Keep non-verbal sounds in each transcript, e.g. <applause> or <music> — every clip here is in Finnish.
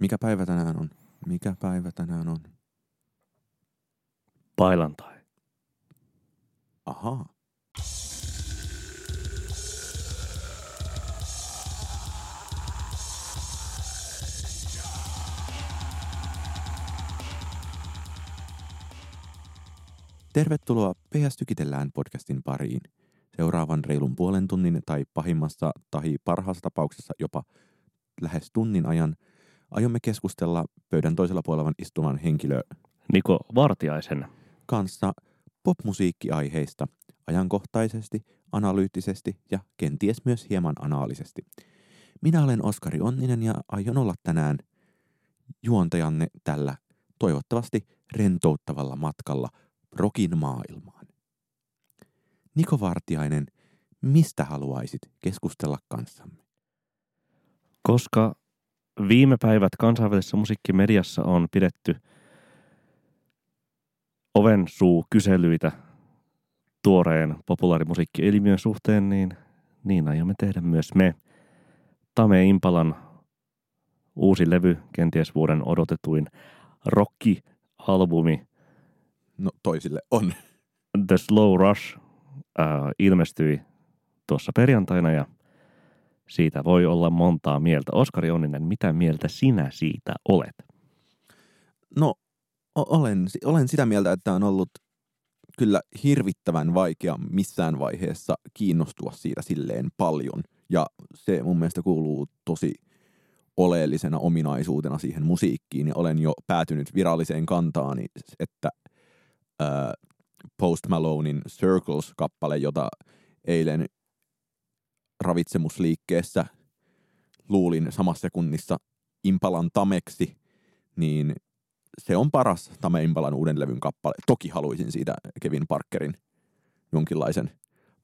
Mikä päivä tänään on? Mikä päivä tänään on? Pailantai. Ahaa. Tervetuloa PS Tykitellään podcastin pariin. Seuraavan reilun puolen tunnin tai pahimmassa tai parhaassa tapauksessa jopa lähes tunnin ajan aiomme keskustella pöydän toisella puolella istuvan henkilö Niko Vartiaisen. kanssa popmusiikkiaiheista ajankohtaisesti, analyyttisesti ja kenties myös hieman anaalisesti. Minä olen Oskari Onninen ja aion olla tänään juontajanne tällä toivottavasti rentouttavalla matkalla rokin maailmaan. Niko Vartiainen, mistä haluaisit keskustella kanssamme? Koska viime päivät kansainvälisessä musiikkimediassa on pidetty oven suu kyselyitä tuoreen populaarimusiikkiilmiön suhteen, niin niin aiomme tehdä myös me. Tame Impalan uusi levy, kenties vuoden odotetuin rock-albumi No toisille on. The Slow Rush äh, ilmestyi tuossa perjantaina ja siitä voi olla montaa mieltä. Oskari Onninen, mitä mieltä sinä siitä olet? No, olen, olen sitä mieltä, että on ollut kyllä hirvittävän vaikea missään vaiheessa kiinnostua siitä silleen paljon. Ja se mun mielestä kuuluu tosi oleellisena ominaisuutena siihen musiikkiin. Ja olen jo päätynyt viralliseen kantaani, että ää, Post Malonein Circles-kappale, jota eilen ravitsemusliikkeessä luulin samassa sekunnissa Impalan tameksi, niin se on paras Tame Impalan uuden levyn kappale. Toki haluaisin siitä Kevin Parkerin jonkinlaisen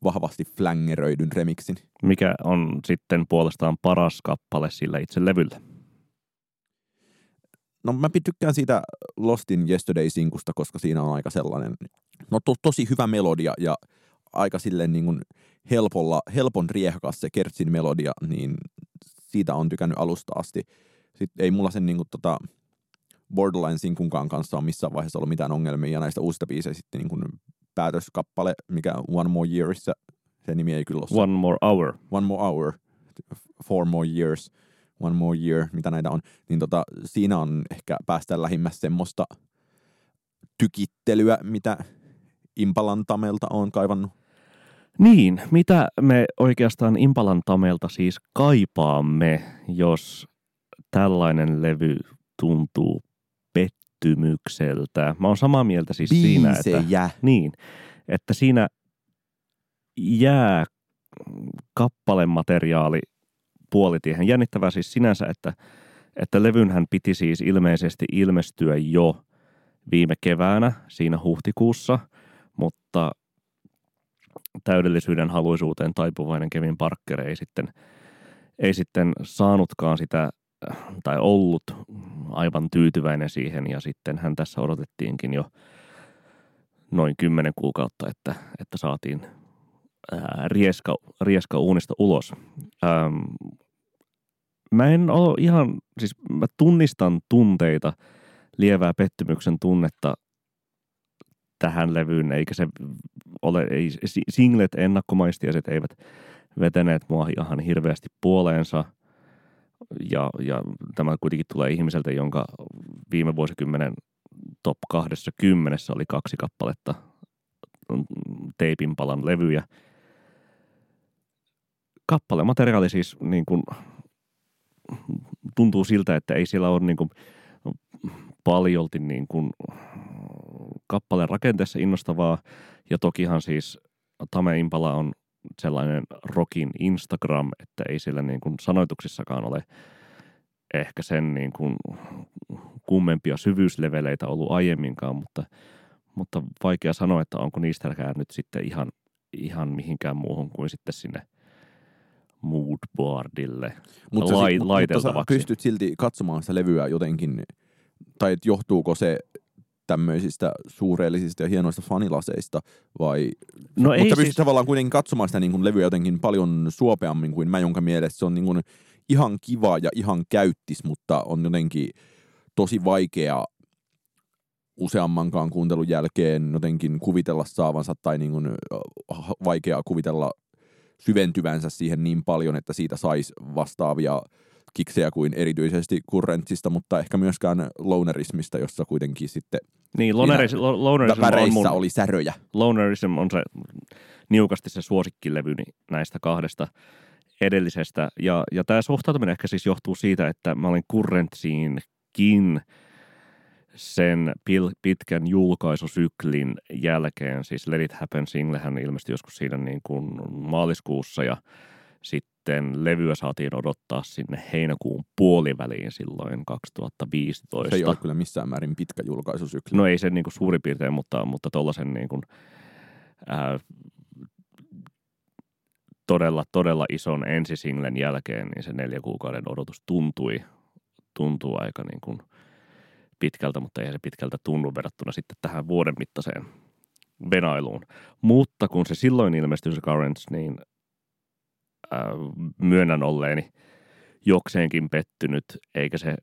vahvasti flängeröidyn remixin. Mikä on sitten puolestaan paras kappale sillä itse levyllä? No mä tykkään siitä Lost in Yesterday-sinkusta, koska siinä on aika sellainen, no to, tosi hyvä melodia ja aika silleen niin kuin helpolla, helpon riehakas se Kertsin melodia, niin siitä on tykännyt alusta asti. Sitten ei mulla sen niin kuin tota Borderline-sinkunkaan kanssa ole missään vaiheessa ollut mitään ongelmia, ja näistä uusista biiseistä sitten niin kuin päätöskappale, mikä One More Yearissa, se nimi ei kyllä ole. One More Hour. One More Hour, Four More Years, One More Year, mitä näitä on, niin tota, siinä on ehkä päästään lähimmäs semmoista tykittelyä, mitä Impalan tamelta on kaivannut. Niin, mitä me oikeastaan Impalan tamelta siis kaipaamme, jos tällainen levy tuntuu pettymykseltä? Mä oon samaa mieltä siis siinä, että, Biisejä. niin, että siinä jää kappalemateriaali puolitiehen. Jännittävää siis sinänsä, että, että levynhän piti siis ilmeisesti ilmestyä jo viime keväänä, siinä huhtikuussa, mutta täydellisyyden haluisuuteen taipuvainen Kevin Parker ei sitten, ei sitten saanutkaan sitä tai ollut aivan tyytyväinen siihen ja sitten hän tässä odotettiinkin jo noin kymmenen kuukautta, että, että saatiin ää, rieska, rieska uunista ulos. Ähm, mä en ole ihan, siis mä tunnistan tunteita, lievää pettymyksen tunnetta tähän levyyn, eikä se ole, ei, si- singlet ennakkomaistiaiset eivät vetäneet mua ihan hirveästi puoleensa. Ja, ja tämä kuitenkin tulee ihmiseltä, jonka viime vuosikymmenen top 20 oli kaksi kappaletta mm, teipinpalan levyjä. Kappalemateriaali siis niin kuin, tuntuu siltä, että ei siellä ole niin kuin, paljolti niin kuin, kappaleen rakenteessa innostavaa. Ja tokihan siis Tame Impala on sellainen rockin Instagram, että ei siellä niin kuin sanoituksissakaan ole ehkä sen niin kuin kummempia syvyysleveleitä ollut aiemminkaan, mutta, mutta vaikea sanoa, että onko niistäkään nyt sitten ihan, ihan mihinkään muuhun kuin sitten sinne moodboardille Mutta lai, si- mut- mutta laiteltavaksi. pystyt silti katsomaan sitä levyä jotenkin, tai johtuuko se tämmöisistä suureellisista ja hienoista fanilaseista, vai... No Mutta ei pystyt siis, tavallaan kuitenkin katsomaan sitä niin kuin levyä jotenkin paljon suopeammin kuin mä, jonka mielestä se on niin kuin ihan kiva ja ihan käyttis, mutta on jotenkin tosi vaikea useammankaan kuuntelun jälkeen jotenkin kuvitella saavansa tai niin kuin vaikeaa kuvitella syventyvänsä siihen niin paljon, että siitä saisi vastaavia kiksejä kuin erityisesti kurrentsista, mutta ehkä myöskään lonerismista, jossa kuitenkin sitten niin, loneris, lonerism on mun, oli säröjä. Lonerism on se niukasti se suosikkilevyni näistä kahdesta edellisestä. Ja, ja tämä suhtautuminen ehkä siis johtuu siitä, että mä olin kurrentsiinkin sen pitkän julkaisusyklin jälkeen, siis Let It Happen singlehän ilmestyi joskus siinä niin kuin maaliskuussa ja sitten levyä saatiin odottaa sinne heinäkuun puoliväliin silloin 2015. Se ei ole kyllä missään määrin pitkä julkaisusykli. No ei se niin kuin suurin piirtein, mutta, mutta tuollaisen niin kuin, ää, todella, todella ison ensisinglen jälkeen, niin se neljä kuukauden odotus tuntui, tuntuu aika niin kuin pitkältä, mutta ei se pitkältä tunnu verrattuna sitten tähän vuoden mittaiseen venailuun. Mutta kun se silloin ilmestyi se Currents, niin äh, myönnän olleeni jokseenkin pettynyt, eikä se,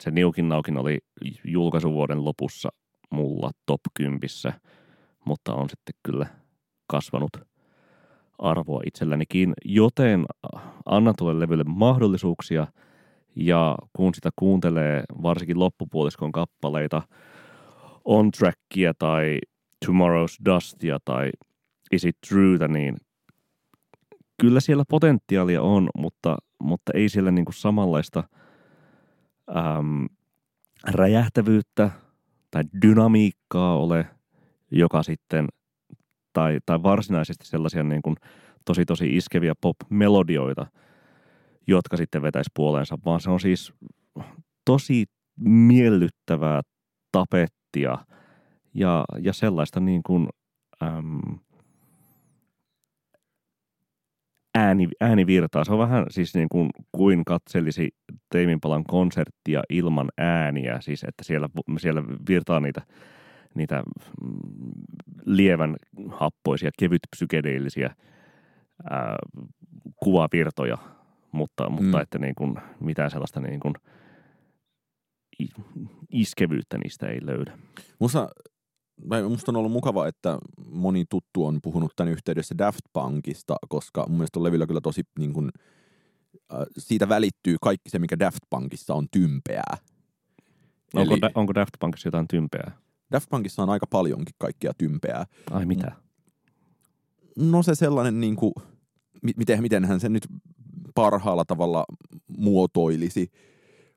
se niukin naukin oli julkaisuvuoden lopussa mulla top 10, mutta on sitten kyllä kasvanut arvoa itsellänikin, joten annan tuolle levylle mahdollisuuksia ja kun sitä kuuntelee varsinkin loppupuoliskon kappaleita, On Trackia tai Tomorrow's Dustia tai Is It Truetä, niin kyllä siellä potentiaalia on, mutta, mutta ei siellä niinku samanlaista äm, räjähtävyyttä tai dynamiikkaa ole, joka sitten, tai, tai varsinaisesti sellaisia niin kuin tosi tosi iskeviä pop-melodioita, jotka sitten vetäisi puoleensa, vaan se on siis tosi miellyttävää tapettia ja, ja sellaista niin kuin, äm, ääni, äänivirtaa. Se on vähän siis niin kuin, kuin katselisi Teiminpalan konserttia ilman ääniä, siis että siellä, siellä virtaa niitä, niitä mm, lievän happoisia, kevyt psykedeellisiä ää, kuvavirtoja, mutta, mutta mm. että niin kuin, mitään sellaista niin kuin, iskevyyttä niistä ei löydä. Musta musta on ollut mukava, että moni tuttu on puhunut tämän yhteydessä Daft Punkista, koska mun mielestä on levyllä kyllä tosi niin kuin, äh, siitä välittyy kaikki se, mikä Daft Punkissa on tympeää. Onko, Eli, da, onko Daft Punkissa jotain tympeää? Daft Punkissa on aika paljonkin kaikkea tympeää. Ai mitä? No se sellainen, niin kuin, miten, miten hän sen nyt parhaalla tavalla muotoilisi,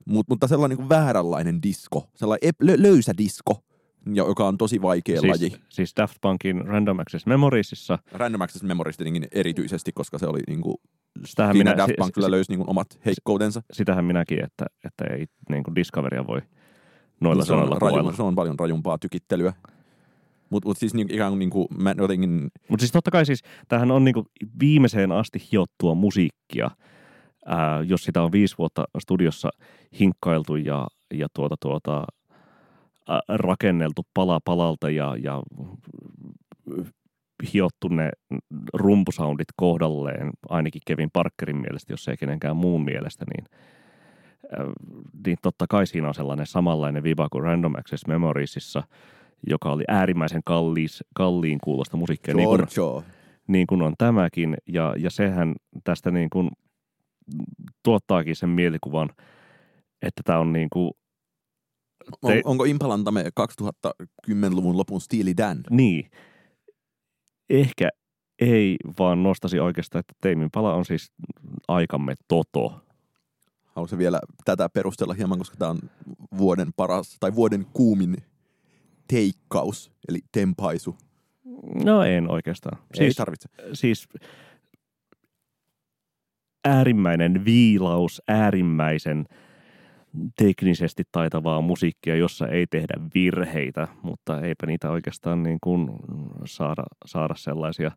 Mut, mutta sellainen niin kuin vääränlainen disko, sellainen ep- löysä disko, joka on tosi vaikea siis, laji. Siis Daft Punkin Random Access Memoriesissa. Random Access Memories tietenkin erityisesti, koska se oli niin kuin, Sitähän siinä minä, Daft Punk kyllä löysi niin kuin omat heikkoutensa. Sitähän minäkin, että, että ei niin kuin Discoveria voi noilla se on, raju, se on paljon rajumpaa tykittelyä. Mutta mut siis niin, ikään kuin, niin kuin mä jotenkin... Mutta siis totta kai siis, tämähän on niin kuin viimeiseen asti hiottua musiikkia. Ää, jos sitä on viisi vuotta studiossa hinkkailtu ja, ja tuota, tuota, rakenneltu pala palalta ja, ja hiottu ne rumpusoundit kohdalleen, ainakin Kevin Parkerin mielestä, jos ei kenenkään muun mielestä, niin, niin totta kai siinä on sellainen samanlainen viva kuin Random Access Memoriesissa, joka oli äärimmäisen kalliis, kalliin kuulosta musiikkia, niin kuin, niin kuin on tämäkin, ja, ja sehän tästä niin kuin tuottaakin sen mielikuvan, että tämä on niin kuin te... Onko Impalantamme 2010-luvun lopun Steely Dan? Niin. Ehkä ei, vaan nostasi oikeastaan, että Teimin pala on siis aikamme toto. Haluaisin vielä tätä perustella hieman, koska tämä on vuoden paras, tai vuoden kuumin teikkaus, eli tempaisu. No en oikeastaan. Ei siis, tarvitse. Siis äärimmäinen viilaus, äärimmäisen – teknisesti taitavaa musiikkia, jossa ei tehdä virheitä, mutta eipä niitä oikeastaan niin kuin saada, saada sellaisia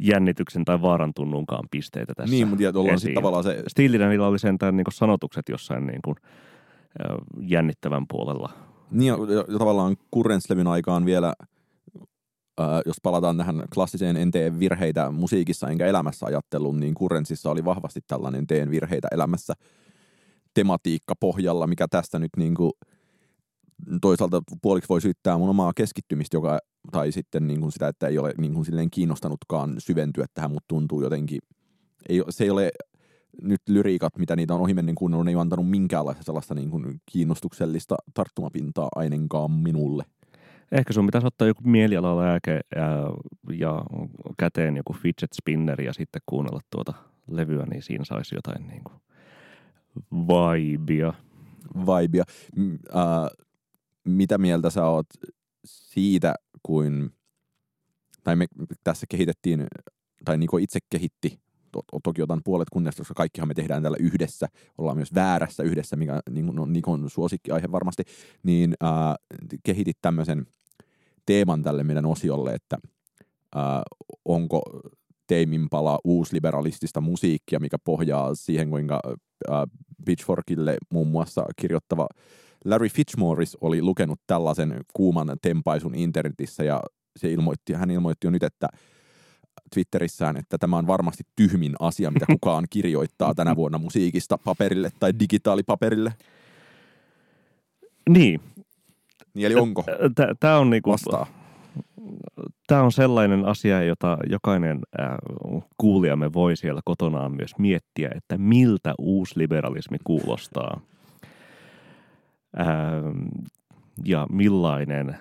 jännityksen tai vaaran tunnunkaan pisteitä tässä Niin, mutta ollaan sitten tavallaan se... Steelillä oli sentään niin sanotukset jossain niin kuin, jännittävän puolella. Niin, ja, tavallaan Kurrentslevyn aikaan vielä jos palataan tähän klassiseen en tee virheitä musiikissa enkä elämässä ajatteluun, niin Kurrenssissa oli vahvasti tällainen teen virheitä elämässä tematiikka pohjalla, mikä tästä nyt niin kuin toisaalta puoliksi voi syyttää mun omaa keskittymistä, joka, tai sitten niin kuin sitä, että ei ole niin kuin silleen kiinnostanutkaan syventyä tähän, mutta tuntuu jotenkin, ei, se ei ole nyt lyriikat, mitä niitä on ohimennen kuunnellut, ne ei ole antanut minkäänlaista sellaista niin kuin kiinnostuksellista tarttumapintaa ainakaan minulle. Ehkä sun pitäisi ottaa joku mielialalääke ja, ja käteen joku fidget spinner ja sitten kuunnella tuota levyä, niin siinä saisi jotain niin kuin vibea. Vibea. Äh, mitä mieltä sä oot siitä, kuin, tai me tässä kehitettiin, tai Niko itse kehitti, to, toki otan puolet kunniasta, koska kaikkihan me tehdään täällä yhdessä, ollaan myös väärässä yhdessä, mikä niin on Nikon suosikkiaihe varmasti, niin äh, kehitit tämmöisen teeman tälle meidän osiolle, että äh, onko Teimin pala uusliberalistista musiikkia, mikä pohjaa siihen, kuinka äh, Pitchforkille muun muassa kirjoittava Larry Fitzmaurice oli lukenut tällaisen kuuman tempaisun internetissä ja se ilmoitti, hän ilmoitti jo nyt, että Twitterissään, että tämä on varmasti tyhmin asia, mitä kukaan <laughs> kirjoittaa tänä vuonna musiikista paperille tai digitaalipaperille. Niin. niin eli onko? Tämä on niinku, Vastaa. Tämä on sellainen asia, jota jokainen äh, kuulijamme voi siellä kotonaan myös miettiä, että miltä uusliberalismi kuulostaa. Ähm, ja millainen,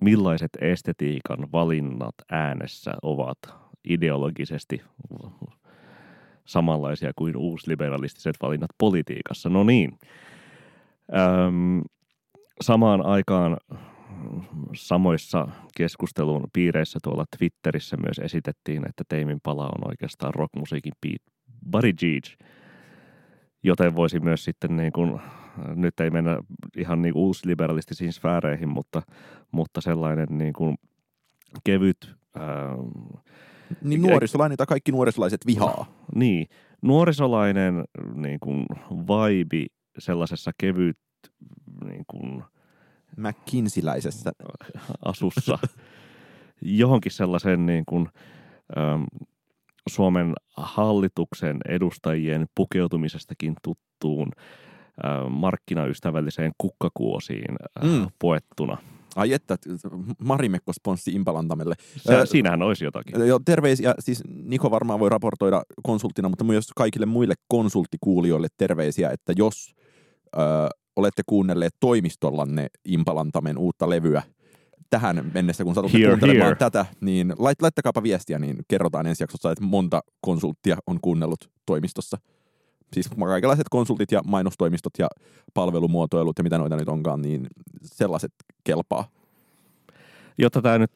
millaiset estetiikan valinnat äänessä ovat ideologisesti samanlaisia kuin uusliberalistiset valinnat politiikassa. No niin. Öm, samaan aikaan samoissa keskustelun piireissä tuolla Twitterissä myös esitettiin, että Teimin pala on oikeastaan rockmusiikin beat. Buddy Geach, joten voisi myös sitten niin kuin, nyt ei mennä ihan niin uusliberalistisiin sfääreihin, mutta, mutta sellainen niin kuin kevyt... Ää, niin nuorisolainen tai kaikki nuorisolaiset vihaa. Niin, nuorisolainen niin kuin vibe sellaisessa kevyt niin kuin, McKinsiläisessä asussa johonkin sellaisen niin kuin, äm, Suomen hallituksen edustajien pukeutumisestakin tuttuun äh, markkinaystävälliseen kukkakuosiin äh, mm. puettuna. Ai että, Marimekko sponssi Impalantamelle. Se, siinähän olisi jotakin. Joo, terveisiä. Siis Niko varmaan voi raportoida konsulttina, mutta myös kaikille muille konsulttikuulijoille terveisiä, että jos ö, olette kuunnelleet toimistollanne Impalantamen uutta levyä tähän mennessä, kun satutte here, kuuntelemaan here. tätä, niin lait, laittakaapa viestiä, niin kerrotaan ensi jaksossa, että monta konsulttia on kuunnellut toimistossa. Siis kaikenlaiset konsultit ja mainostoimistot ja palvelumuotoilut ja mitä noita nyt onkaan, niin sellaiset kelpaa. Jotta tämä nyt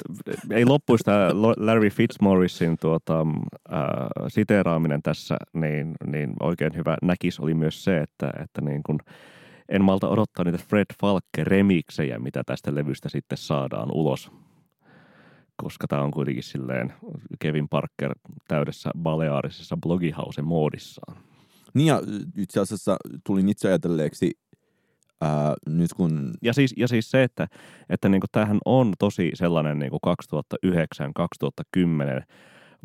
ei loppuisi tämä Larry Fitzmauricein tuota, äh, siteeraaminen tässä, niin, niin oikein hyvä näkis oli myös se, että, että niin kun, en malta odottaa niitä Fred Falke remiksejä, mitä tästä levystä sitten saadaan ulos. Koska tämä on kuitenkin silleen Kevin Parker täydessä baleaarisessa blogihause-moodissaan. Niin ja itse asiassa tulin itse ajatelleeksi ää, nyt kun... Ja siis, ja siis se, että, että niinku tämähän on tosi sellainen niinku 2009-2010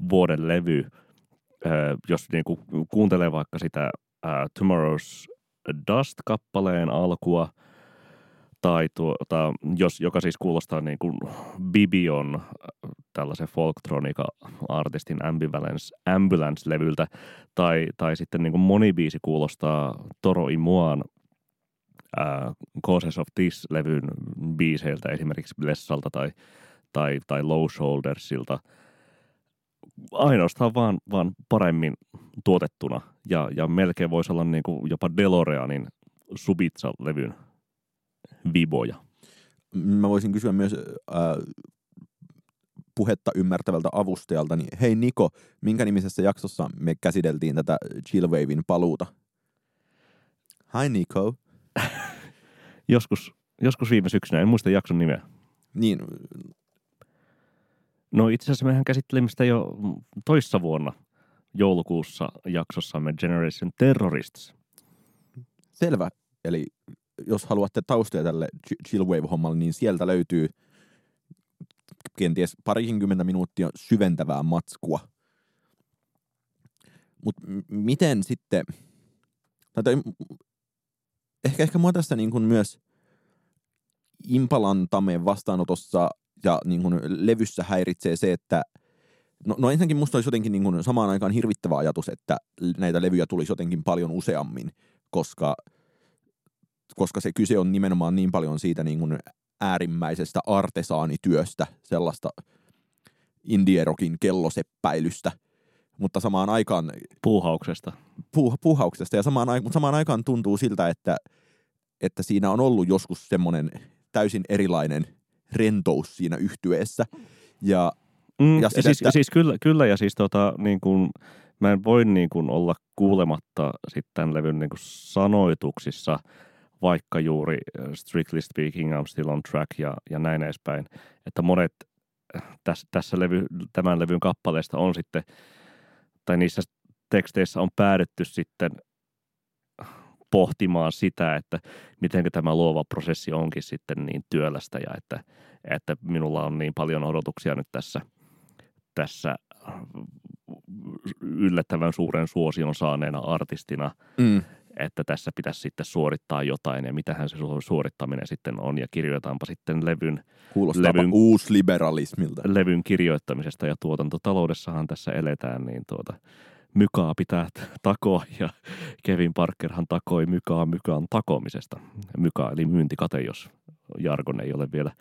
vuoden levy, ää, jos niinku kuuntelee vaikka sitä ää, Tomorrow's Dust-kappaleen alkua, tai tuota, jos, joka siis kuulostaa niin kuin Bibion tällaisen folktronika-artistin Ambulance, Ambulance-levyltä, tai, tai sitten niin kuin moni biisi kuulostaa Toro Imuan äh, Causes of This-levyn biiseiltä, esimerkiksi Blessalta tai, tai, tai Low Shouldersilta – ainoastaan vaan, vaan paremmin tuotettuna ja, ja melkein voisi olla niin kuin jopa DeLoreanin Subitsa-levyn viboja. Mä voisin kysyä myös äh, puhetta ymmärtävältä avustajalta, niin hei Niko, minkä nimisessä jaksossa me käsiteltiin tätä Chillwavein paluuta? Hi Niko. <laughs> joskus, joskus viime syksynä, en muista jakson nimeä. Niin, No itse asiassa mehän käsittelimme sitä jo toissa vuonna joulukuussa jaksossamme Generation Terrorists. Selvä. Eli jos haluatte taustoja tälle Chillwave-hommalle, niin sieltä löytyy kenties parikinkymmentä minuuttia syventävää matskua. Mutta miten sitten, tai ehkä, ehkä mua tässä niin kuin myös Impalantamen vastaanotossa ja niin kuin levyssä häiritsee se, että No, no ensinnäkin musta olisi jotenkin niin kuin samaan aikaan hirvittävä ajatus, että näitä levyjä tulisi jotenkin paljon useammin, koska, koska se kyse on nimenomaan niin paljon siitä niin kuin äärimmäisestä artesaanityöstä, sellaista indierokin kellosepäilystä, mutta samaan aikaan... Puuhauksesta. Puuh, puuhauksesta, ja samaan, mutta samaan aikaan tuntuu siltä, että, että siinä on ollut joskus semmoinen täysin erilainen rentous siinä yhtyeessä. Ja, mm, ja, siis, että... siis kyllä, kyllä, ja siis tota, niin kuin, mä en voi niin kuin olla kuulematta sitten tämän levyn niin kuin sanoituksissa – vaikka juuri äh, Strictly Speaking I'm Still on Track ja, ja näin edespäin. Että monet äh, tässä, tässä levy, tämän levyn kappaleista on sitten, tai niissä teksteissä on päädytty sitten pohtimaan sitä, että miten tämä luova prosessi onkin sitten niin työlästä ja että, että minulla on niin paljon odotuksia nyt tässä, tässä yllättävän suuren suosion saaneena artistina, mm. että tässä pitäisi sitten suorittaa jotain ja mitähän se suorittaminen sitten on. Ja kirjoitaanpa sitten levyn, levyn uusliberalismilta. Levyn kirjoittamisesta. Ja tuotantotaloudessahan tässä eletään, niin tuota, mykaa pitää takoa ja Kevin Parkerhan takoi mykaa mykaan takomisesta. Myka eli myyntikate, jos jargon ei ole vielä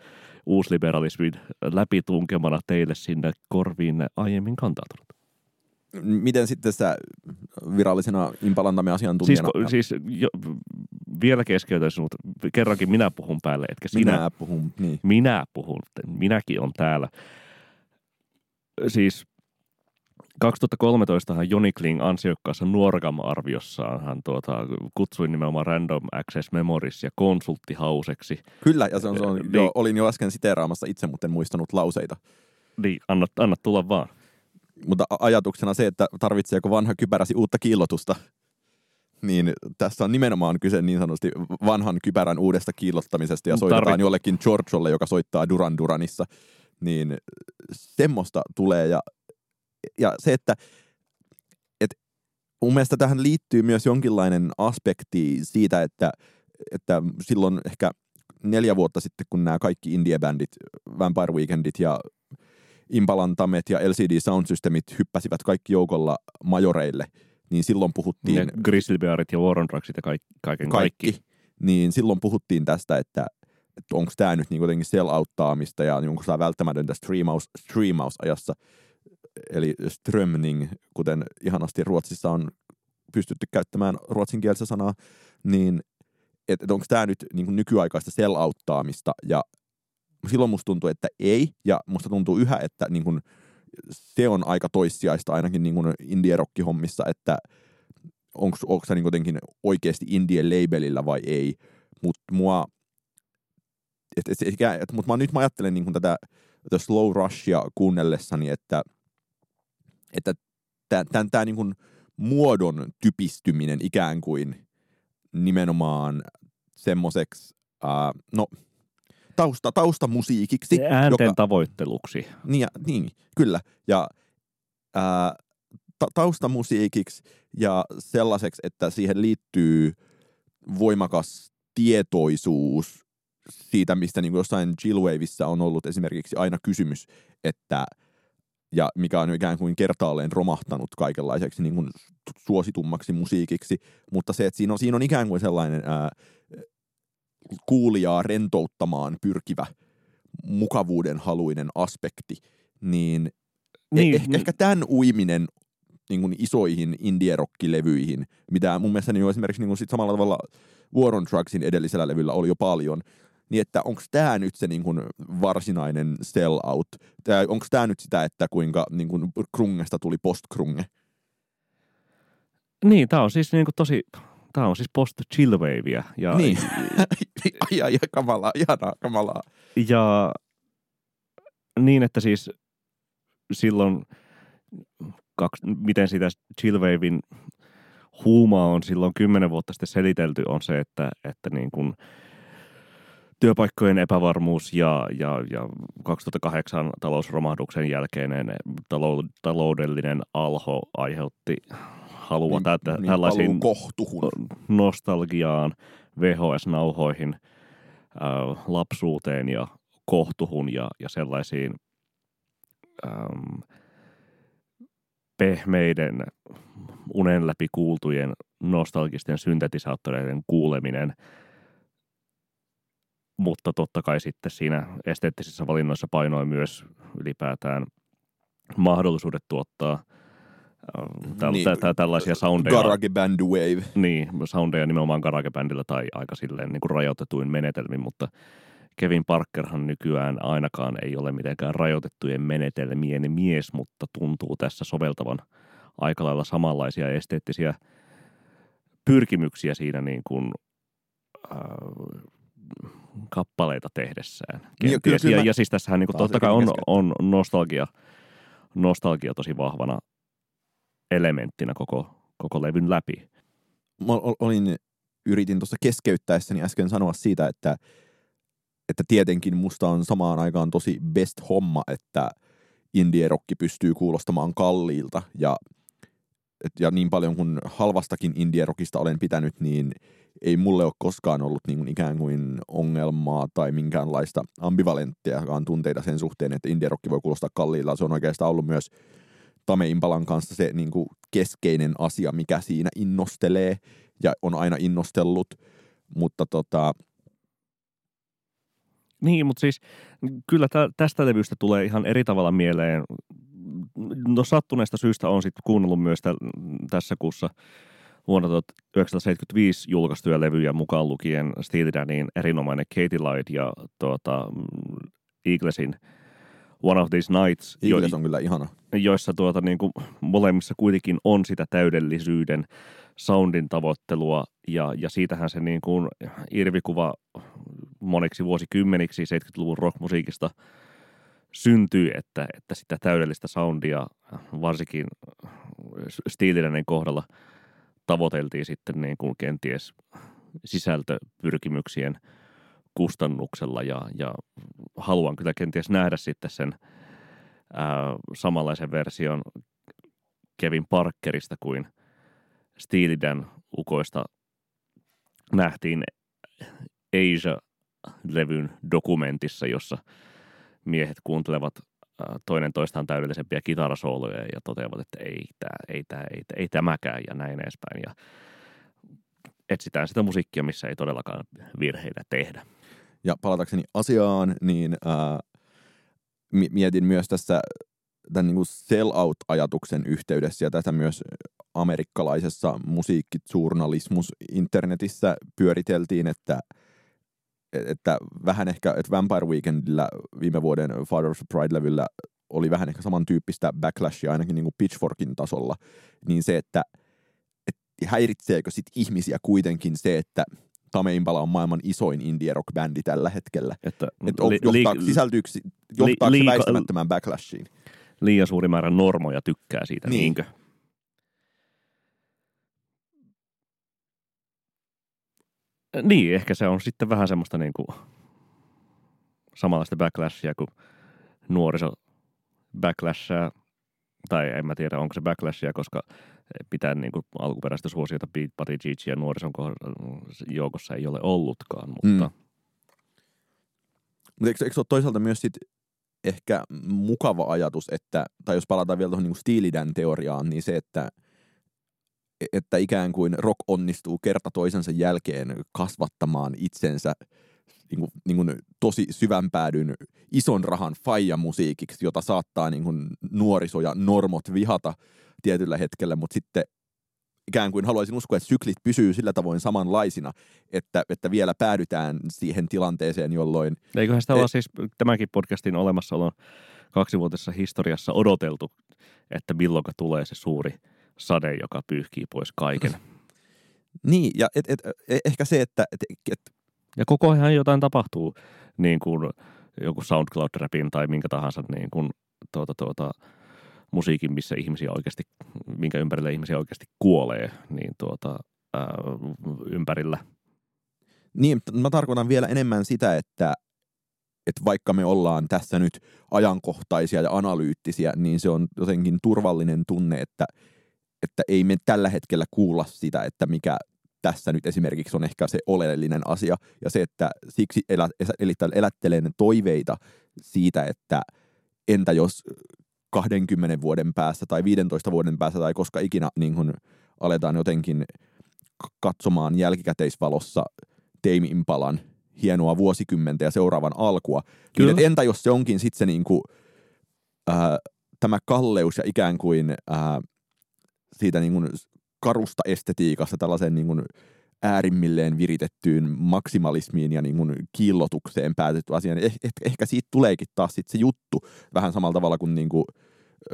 uusliberalismin läpitunkemana teille sinne korviin aiemmin kantautunut miten sitten sä virallisena Impalantamme asiantuntijana? Siis, siis jo, vielä keskeytän sinut. Kerrankin minä puhun päälle, etkä sinä. Minä puhun, niin. Minä puhun, minäkin on täällä. Siis 2013 Joni Kling ansiokkaassa Nuorgam-arviossaan hän tuota, kutsui nimenomaan Random Access Memories ja konsulttihauseksi. Kyllä, ja se on, se on niin, jo, olin jo äsken siteeraamassa itse, mutta en muistanut lauseita. Niin, anna, anna tulla vaan mutta ajatuksena se, että tarvitseeko vanha kypäräsi uutta kiillotusta, niin tässä on nimenomaan kyse niin sanotusti vanhan kypärän uudesta kiillottamisesta ja soitetaan Tarvit... jollekin Georgelle, joka soittaa Duran Duranissa, niin semmoista tulee ja, ja se, että et mun mielestä tähän liittyy myös jonkinlainen aspekti siitä, että, että silloin ehkä neljä vuotta sitten, kun nämä kaikki indie-bändit, Vampire Weekendit ja Impalantamet ja LCD Sound Systemit hyppäsivät kaikki joukolla majoreille, niin silloin puhuttiin... Ja Grizzly Bearit ja Warren ja kaikki, kaiken kaikki. kaikki. Niin silloin puhuttiin tästä, että, että onko tämä nyt niin jotenkin sell-outtaamista ja onko tämä välttämätöntä streamaus, streamausajassa. Eli strömning, kuten ihanasti Ruotsissa on pystytty käyttämään ruotsinkielistä sanaa, niin että et onko tämä nyt niin nykyaikaista sell-outtaamista? Ja silloin musta tuntuu, että ei, ja musta tuntuu yhä, että niin kun, se on aika toissijaista ainakin niin indie-rokkihommissa, että onko se niin jotenkin oikeasti indie-labelillä vai ei, mutta mua et, et, et, et, mut mä nyt mä ajattelen niin tätä The Slow Rushia kuunnellessani, että että tämän tämä niin muodon typistyminen ikään kuin nimenomaan semmoiseksi, uh, no tausta, taustamusiikiksi. Äänten joka, tavoitteluksi. Niin, niin, kyllä. Ja ää, ta, taustamusiikiksi ja sellaiseksi, että siihen liittyy voimakas tietoisuus siitä, mistä niin jossain chillwaveissa on ollut esimerkiksi aina kysymys, että ja mikä on ikään kuin kertaalleen romahtanut kaikenlaiseksi niin kuin suositummaksi musiikiksi, mutta se, että siinä on, siinä on ikään kuin sellainen ää, kuulijaa rentouttamaan pyrkivä mukavuuden haluinen aspekti, niin, e- niin ehkä, niin. ehkä tämän uiminen niin kuin isoihin indie-rockilevyihin, mitä mun mielestä niin esimerkiksi niin kuin sit samalla tavalla War on Drugsin edellisellä levyllä oli jo paljon, niin että onko tämä nyt se niin kuin varsinainen sell-out? Onko tämä nyt sitä, että kuinka niin kuin krungesta tuli post-krunge? Niin, tämä on siis niin kuin tosi Tämä on siis post chillwavea. Ja, niin. <laughs> <laughs> ai, ai, kamalaa, ihanaa, kamalaa. Ja niin, että siis silloin, kaksi, miten sitä chillwavein huumaa on silloin kymmenen vuotta sitten selitelty, on se, että, että niin kuin työpaikkojen epävarmuus ja, ja, ja 2008 talousromahduksen jälkeinen taloudellinen alho aiheutti halua niin, tä- niin tällaisiin kohtuhun. nostalgiaan, VHS-nauhoihin, äh, lapsuuteen ja kohtuhun ja, ja sellaisiin ähm, pehmeiden unen läpi kuultujen nostalgisten syntetisaattoreiden kuuleminen, mutta totta kai sitten siinä esteettisissä valinnoissa painoi myös ylipäätään mahdollisuudet tuottaa täl, niin, tä, tällaisia soundeja. Garage Band Wave. Niin, soundeja nimenomaan Garage Bandilla tai aika silleen niin kuin rajoitetuin menetelmin, mutta Kevin Parkerhan nykyään ainakaan ei ole mitenkään rajoitettujen menetelmien mies, mutta tuntuu tässä soveltavan aika lailla samanlaisia esteettisiä pyrkimyksiä siinä niin kuin, äh, kappaleita tehdessään. Niin, kyllä, kyllä, ja, ja siis tässähän niin kuin, totta kai on, on nostalgia, nostalgia tosi vahvana elementtinä koko, koko levyn läpi. Mä olin, yritin tuossa keskeyttäessäni äsken sanoa siitä, että, että tietenkin musta on samaan aikaan tosi best homma, että indie-rokki pystyy kuulostamaan kalliilta ja, ja niin paljon kuin halvastakin indie-rockista olen pitänyt, niin ei mulle ole koskaan ollut niin kuin ikään kuin ongelmaa tai minkäänlaista ambivalenttiakaan tunteita sen suhteen, että indie-rokki voi kuulostaa kalliilla. Se on oikeastaan ollut myös Tame Impalan kanssa se niin kuin keskeinen asia, mikä siinä innostelee ja on aina innostellut, mutta tota... Niin, mutta siis kyllä tä, tästä levystä tulee ihan eri tavalla mieleen. No sattuneesta syystä on sitten kuunnellut myös tä, tässä kuussa vuonna 1975 julkaistuja levyjä mukaan lukien Steely Danin erinomainen Katie Light ja tuota, Eaglesin – One of These Nights. Eagles jo, on kyllä ihana. Joissa tuota, niin kuin, molemmissa kuitenkin on sitä täydellisyyden soundin tavoittelua ja, ja siitähän se niin kuin irvikuva moniksi vuosikymmeniksi 70-luvun rockmusiikista syntyy, että, että sitä täydellistä soundia varsinkin stiililäinen kohdalla tavoiteltiin sitten niin kuin kenties sisältöpyrkimyksien – kustannuksella ja, ja haluan kyllä kenties nähdä sitten sen ää, samanlaisen version Kevin Parkerista kuin Steelidan ukoista nähtiin Asia-levyn dokumentissa, jossa miehet kuuntelevat toinen toistaan täydellisempiä kitarasooloja ja toteavat, että ei, tämä, ei, tämä, ei, ei tämäkään ja näin edespäin. Ja etsitään sitä musiikkia, missä ei todellakaan virheitä tehdä. Ja palatakseni asiaan, niin ää, mietin myös tässä tämän niin kuin sell-out-ajatuksen yhteydessä ja tätä myös amerikkalaisessa musiikkitsuurnalismus internetissä pyöriteltiin, että, että vähän ehkä, että Vampire Weekendillä viime vuoden Father of Pride-levyllä oli vähän ehkä samantyyppistä backlashia ainakin niin kuin Pitchforkin tasolla, niin se, että, että häiritseekö sit ihmisiä kuitenkin se, että Tame Impala on maailman isoin indie rock bändi tällä hetkellä. Että, että li, johtaa, li, sisältyykö, johtaako li, se väistämättömään backlashiin? Liian suuri määrä normoja tykkää siitä, niin. niinkö? Niin, ehkä se on sitten vähän semmoista niin kuin samanlaista backlashia kuin nuoriso backlashia, tai en mä tiedä onko se backlashia, koska pitää niin kuin alkuperäistä suosiota Beat Buddy Gigi ja nuorison joukossa ei ole ollutkaan, mutta... Mm. Mutta eikö, eikö ole toisaalta myös sit ehkä mukava ajatus, että, tai jos palataan vielä tuohon niin Steelidän teoriaan, niin se, että, että ikään kuin rock onnistuu kerta toisensa jälkeen kasvattamaan itsensä niin kuin, niin kuin tosi syvänpäädyn ison rahan faija-musiikiksi, jota saattaa niin kuin nuoriso ja normot vihata – tietyllä hetkellä, mutta sitten ikään kuin haluaisin uskoa, että syklit pysyy sillä tavoin samanlaisina, että, että vielä päädytään siihen tilanteeseen, jolloin... Eiköhän sitä e- olla siis tämänkin podcastin olemassaolon kaksivuotisessa historiassa odoteltu, että milloin tulee se suuri sade, joka pyyhkii pois kaiken. <laughs> niin, ja et, et, et, ehkä se, että... Et, et, ja koko ajan jotain tapahtuu, niin kuin joku SoundCloud-rapin tai minkä tahansa niin kuin, tuota, tuota, musiikin, missä ihmisiä oikeasti, minkä ympärillä ihmisiä oikeasti kuolee, niin tuota, ää, ympärillä. Niin, mä tarkoitan vielä enemmän sitä, että, että vaikka me ollaan tässä nyt ajankohtaisia ja analyyttisiä, niin se on jotenkin turvallinen tunne, että, että ei me tällä hetkellä kuulla sitä, että mikä tässä nyt esimerkiksi on ehkä se oleellinen asia. Ja se, että siksi elä, elättelen toiveita siitä, että entä jos 20 vuoden päästä tai 15 vuoden päästä tai koska ikinä niin kun aletaan jotenkin katsomaan jälkikäteisvalossa Tame Impalan hienoa vuosikymmentä ja seuraavan alkua. Kyllä. Niin, entä jos se onkin sitten se niin kuin, äh, tämä kalleus ja ikään kuin äh, siitä niin kuin karusta estetiikasta tällaisen niin kuin äärimmilleen viritettyyn maksimalismiin ja niin kuin kiillotukseen päätetty asia, niin eh, ehkä siitä tuleekin taas sit se juttu vähän samalla tavalla kuin, niin kuin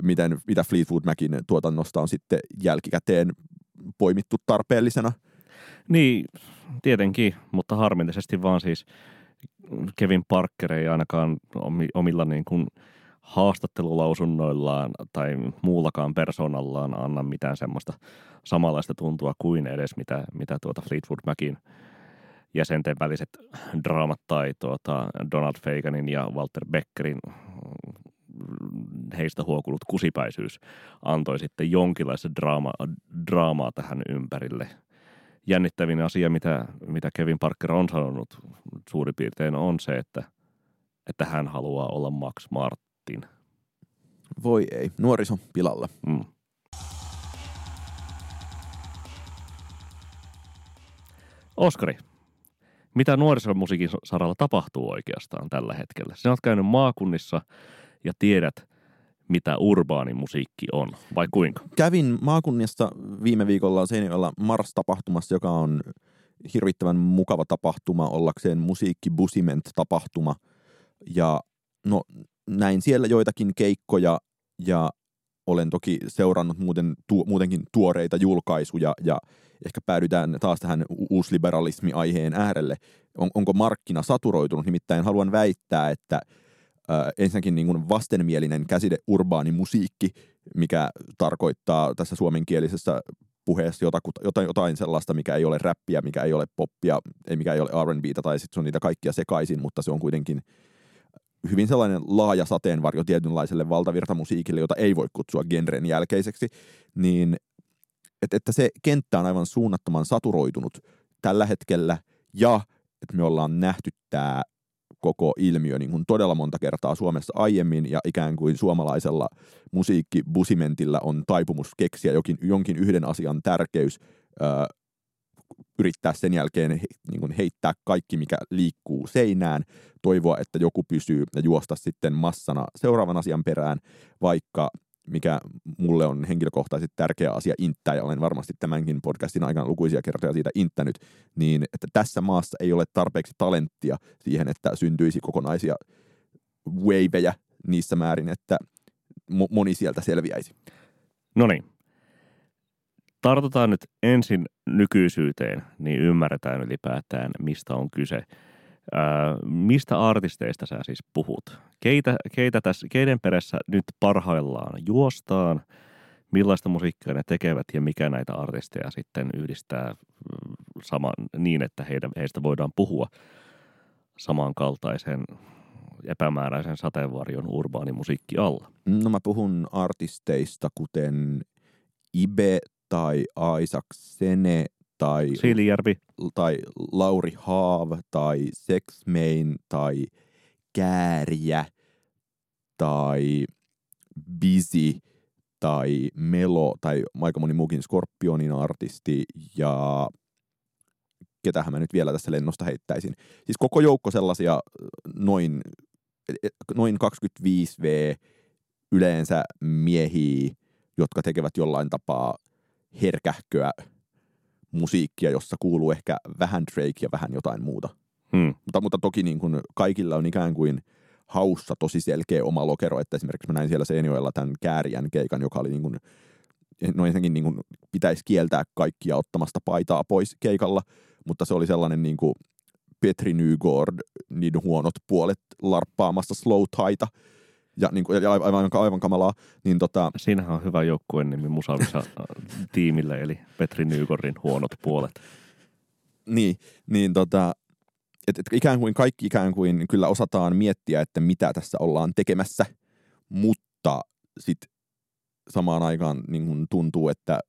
miten, mitä Fleetwood Macin tuotannosta on sitten jälkikäteen poimittu tarpeellisena. Niin, tietenkin, mutta harmillisesti vaan siis Kevin Parker ei ainakaan omilla niin kuin haastattelulausunnoillaan tai muullakaan persoonallaan anna mitään semmoista samanlaista tuntua kuin edes mitä, mitä tuota Fleetwood Macin jäsenten väliset draamat tai tuota Donald Faganin ja Walter Beckerin heistä huokunut kusipäisyys antoi sitten jonkinlaista draama, draamaa tähän ympärille. Jännittävin asia, mitä, mitä Kevin Parker on sanonut suurin piirtein, on se, että, että hän haluaa olla Max Martin. Voi ei, nuoriso pilalla. Mm. Oskari, mitä nuorisomusiikin saralla tapahtuu oikeastaan tällä hetkellä? Sinä olet käynyt maakunnissa ja tiedät, mitä urbaani musiikki on, vai kuinka? Kävin maakunnissa viime viikolla Seinäjoella Mars-tapahtumassa, joka on hirvittävän mukava tapahtuma ollakseen musiikki Busiment-tapahtuma. Ja no, näin siellä joitakin keikkoja ja olen toki seurannut muuten, tu, muutenkin tuoreita julkaisuja ja ehkä päädytään taas tähän uusliberalismi-aiheen äärelle. On, onko markkina saturoitunut? Nimittäin haluan väittää, että äh, ensinnäkin niin kuin vastenmielinen käsite urbaani musiikki, mikä tarkoittaa tässä suomenkielisessä puheessa jotain, jotain sellaista, mikä ei ole räppiä, mikä ei ole poppia, ei mikä ei ole R&Btä tai sitten se on niitä kaikkia sekaisin, mutta se on kuitenkin hyvin sellainen laaja sateenvarjo tietynlaiselle valtavirtamusiikille, jota ei voi kutsua genren jälkeiseksi, niin että, että se kenttä on aivan suunnattoman saturoitunut tällä hetkellä ja että me ollaan nähty tämä koko ilmiö niin kuin todella monta kertaa Suomessa aiemmin ja ikään kuin suomalaisella musiikkibusimentilla on taipumus keksiä jokin, jonkin yhden asian tärkeys, yrittää sen jälkeen he, niin kuin heittää kaikki, mikä liikkuu seinään, toivoa, että joku pysyy ja juosta sitten massana seuraavan asian perään, vaikka mikä mulle on henkilökohtaisesti tärkeä asia inttää, ja olen varmasti tämänkin podcastin aikana lukuisia kertoja siitä inttänyt, niin että tässä maassa ei ole tarpeeksi talenttia siihen, että syntyisi kokonaisia waveja niissä määrin, että moni sieltä selviäisi. No niin. Tartutaan nyt ensin nykyisyyteen, niin ymmärretään ylipäätään, mistä on kyse. Ää, mistä artisteista sä siis puhut? Keitä, keitä tässä, keiden perässä nyt parhaillaan juostaan? Millaista musiikkia ne tekevät ja mikä näitä artisteja sitten yhdistää mm, saman, niin, että heidän, heistä voidaan puhua samankaltaisen epämääräisen sateenvarjon urbaanimusiikki alla? No mä puhun artisteista kuten Ibe tai Isaac Sene tai, tai Lauri Haav tai Sex Main tai Kääriä tai Busy tai Melo tai aika moni muukin Scorpionin artisti ja ketähän mä nyt vielä tässä lennosta heittäisin. Siis koko joukko sellaisia noin, noin 25V yleensä miehiä, jotka tekevät jollain tapaa herkähköä musiikkia, jossa kuuluu ehkä vähän Drake ja vähän jotain muuta. Hmm. Mutta, mutta toki niin kuin kaikilla on ikään kuin haussa tosi selkeä oma lokero, että esimerkiksi mä näin siellä Seinäjoella tämän Kääriän keikan, joka oli niin kuin, no ensinnäkin niin kuin pitäisi kieltää kaikkia ottamasta paitaa pois keikalla, mutta se oli sellainen niin kuin Petri Nygård, niin huonot puolet larppaamassa slow taita, ja, niin kuin, ja aivan, aivan, aivan kamalaa. Niin tota... Siinähän on hyvä joukkueen nimi Musavissa tiimille, eli Petri Nykorin huonot puolet. Niin, niin tota, että, että ikään kuin kaikki ikään kuin kyllä osataan miettiä, että mitä tässä ollaan tekemässä, mutta sitten samaan aikaan niin kuin tuntuu, että